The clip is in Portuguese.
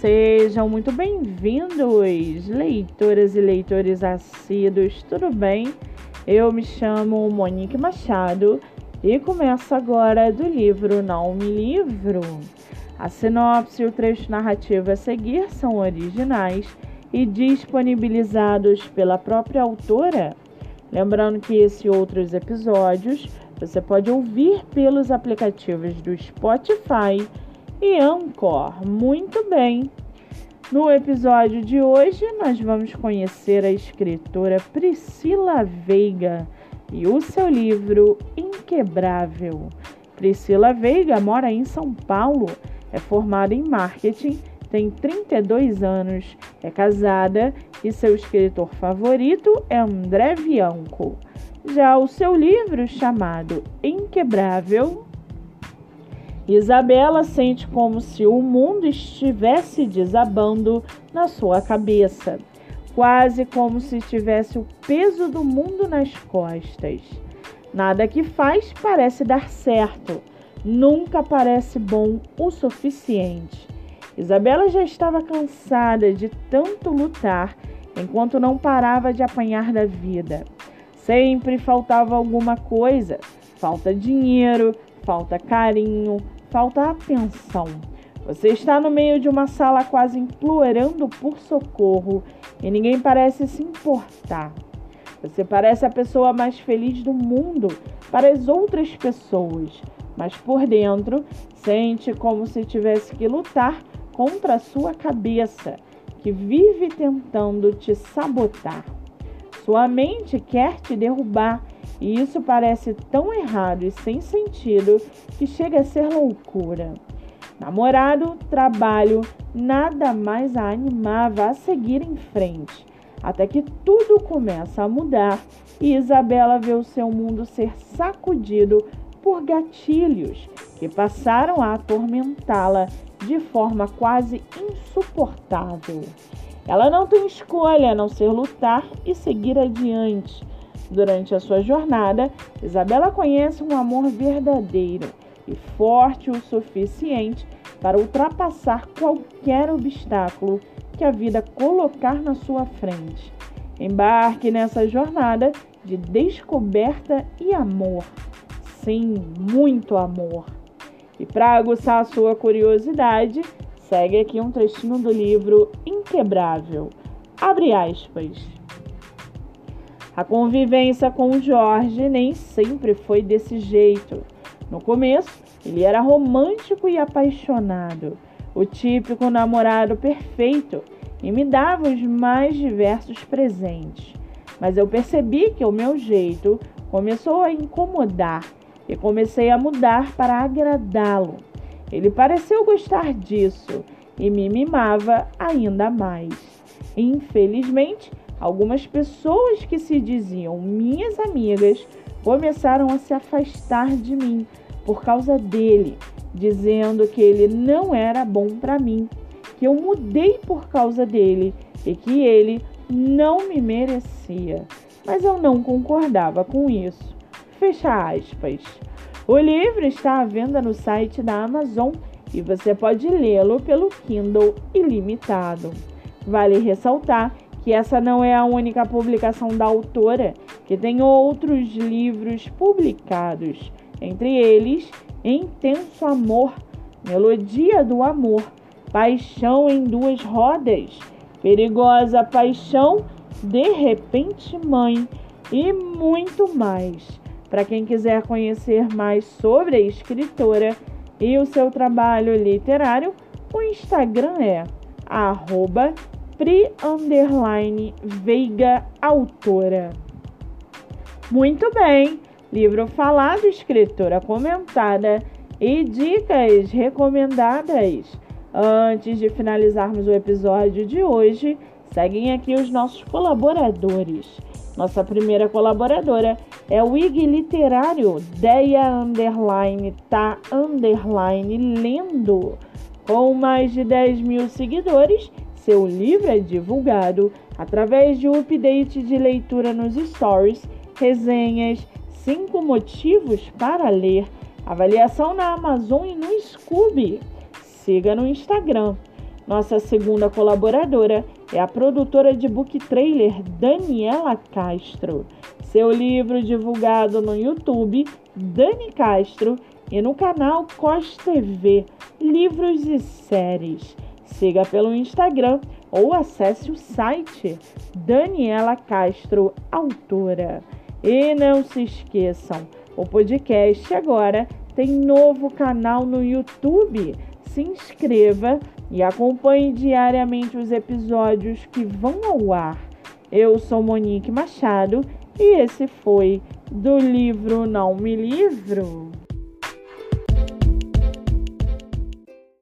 Sejam muito bem-vindos, leitoras e leitores assíduos, tudo bem? Eu me chamo Monique Machado e começo agora do livro Não Me Livro. A sinopse e o trecho narrativo a seguir são originais e disponibilizados pela própria autora. Lembrando que esse e outros episódios você pode ouvir pelos aplicativos do Spotify e Anchor. Muito bem! No episódio de hoje, nós vamos conhecer a escritora Priscila Veiga e o seu livro Inquebrável. Priscila Veiga mora em São Paulo, é formada em marketing, tem 32 anos, é casada e seu escritor favorito é André Bianco. Já o seu livro chamado Inquebrável Isabela sente como se o mundo estivesse desabando na sua cabeça, quase como se tivesse o peso do mundo nas costas. Nada que faz parece dar certo, nunca parece bom o suficiente. Isabela já estava cansada de tanto lutar enquanto não parava de apanhar da vida. Sempre faltava alguma coisa: falta dinheiro, falta carinho, falta atenção. Você está no meio de uma sala quase implorando por socorro e ninguém parece se importar. Você parece a pessoa mais feliz do mundo para as outras pessoas, mas por dentro sente como se tivesse que lutar contra a sua cabeça, que vive tentando te sabotar. Sua mente quer te derrubar e isso parece tão errado e sem sentido que chega a ser loucura. Namorado, trabalho, nada mais a animava a seguir em frente, até que tudo começa a mudar e Isabela vê o seu mundo ser sacudido por gatilhos que passaram a atormentá-la de forma quase insuportável. Ela não tem escolha a não ser lutar e seguir adiante Durante a sua jornada, Isabela conhece um amor verdadeiro e forte o suficiente para ultrapassar qualquer obstáculo que a vida colocar na sua frente. Embarque nessa jornada de descoberta e amor. Sim, muito amor. E para aguçar a sua curiosidade, segue aqui um trechinho do livro Inquebrável. Abre aspas. A convivência com Jorge nem sempre foi desse jeito. No começo, ele era romântico e apaixonado, o típico namorado perfeito, e me dava os mais diversos presentes. Mas eu percebi que o meu jeito começou a incomodar e comecei a mudar para agradá-lo. Ele pareceu gostar disso e me mimava ainda mais. Infelizmente, Algumas pessoas que se diziam minhas amigas começaram a se afastar de mim por causa dele, dizendo que ele não era bom para mim, que eu mudei por causa dele e que ele não me merecia. Mas eu não concordava com isso. Fecha aspas. O livro está à venda no site da Amazon e você pode lê-lo pelo Kindle ilimitado. Vale ressaltar que essa não é a única publicação da autora, que tem outros livros publicados, entre eles Intenso Amor, Melodia do Amor, Paixão em Duas Rodas, Perigosa Paixão, De Repente Mãe e muito mais. Para quem quiser conhecer mais sobre a escritora e o seu trabalho literário, o Instagram é arroba. Muito bem, livro falado, escritora comentada e dicas recomendadas. Antes de finalizarmos o episódio de hoje, seguem aqui os nossos colaboradores. Nossa primeira colaboradora é o IG Literário Deia Underline Tá Underline Lendo. Com mais de 10 mil seguidores, seu livro é divulgado através de um update de leitura nos stories, resenhas, cinco motivos para ler, avaliação na Amazon e no Scooby. Siga no Instagram. Nossa segunda colaboradora é a produtora de book trailer Daniela Castro. Seu livro divulgado no YouTube, Dani Castro, e no canal Cos TV, livros e séries. Siga pelo Instagram ou acesse o site Daniela Castro, autora. E não se esqueçam, o podcast agora tem novo canal no YouTube. Se inscreva e acompanhe diariamente os episódios que vão ao ar. Eu sou Monique Machado e esse foi do livro Não Me Livro.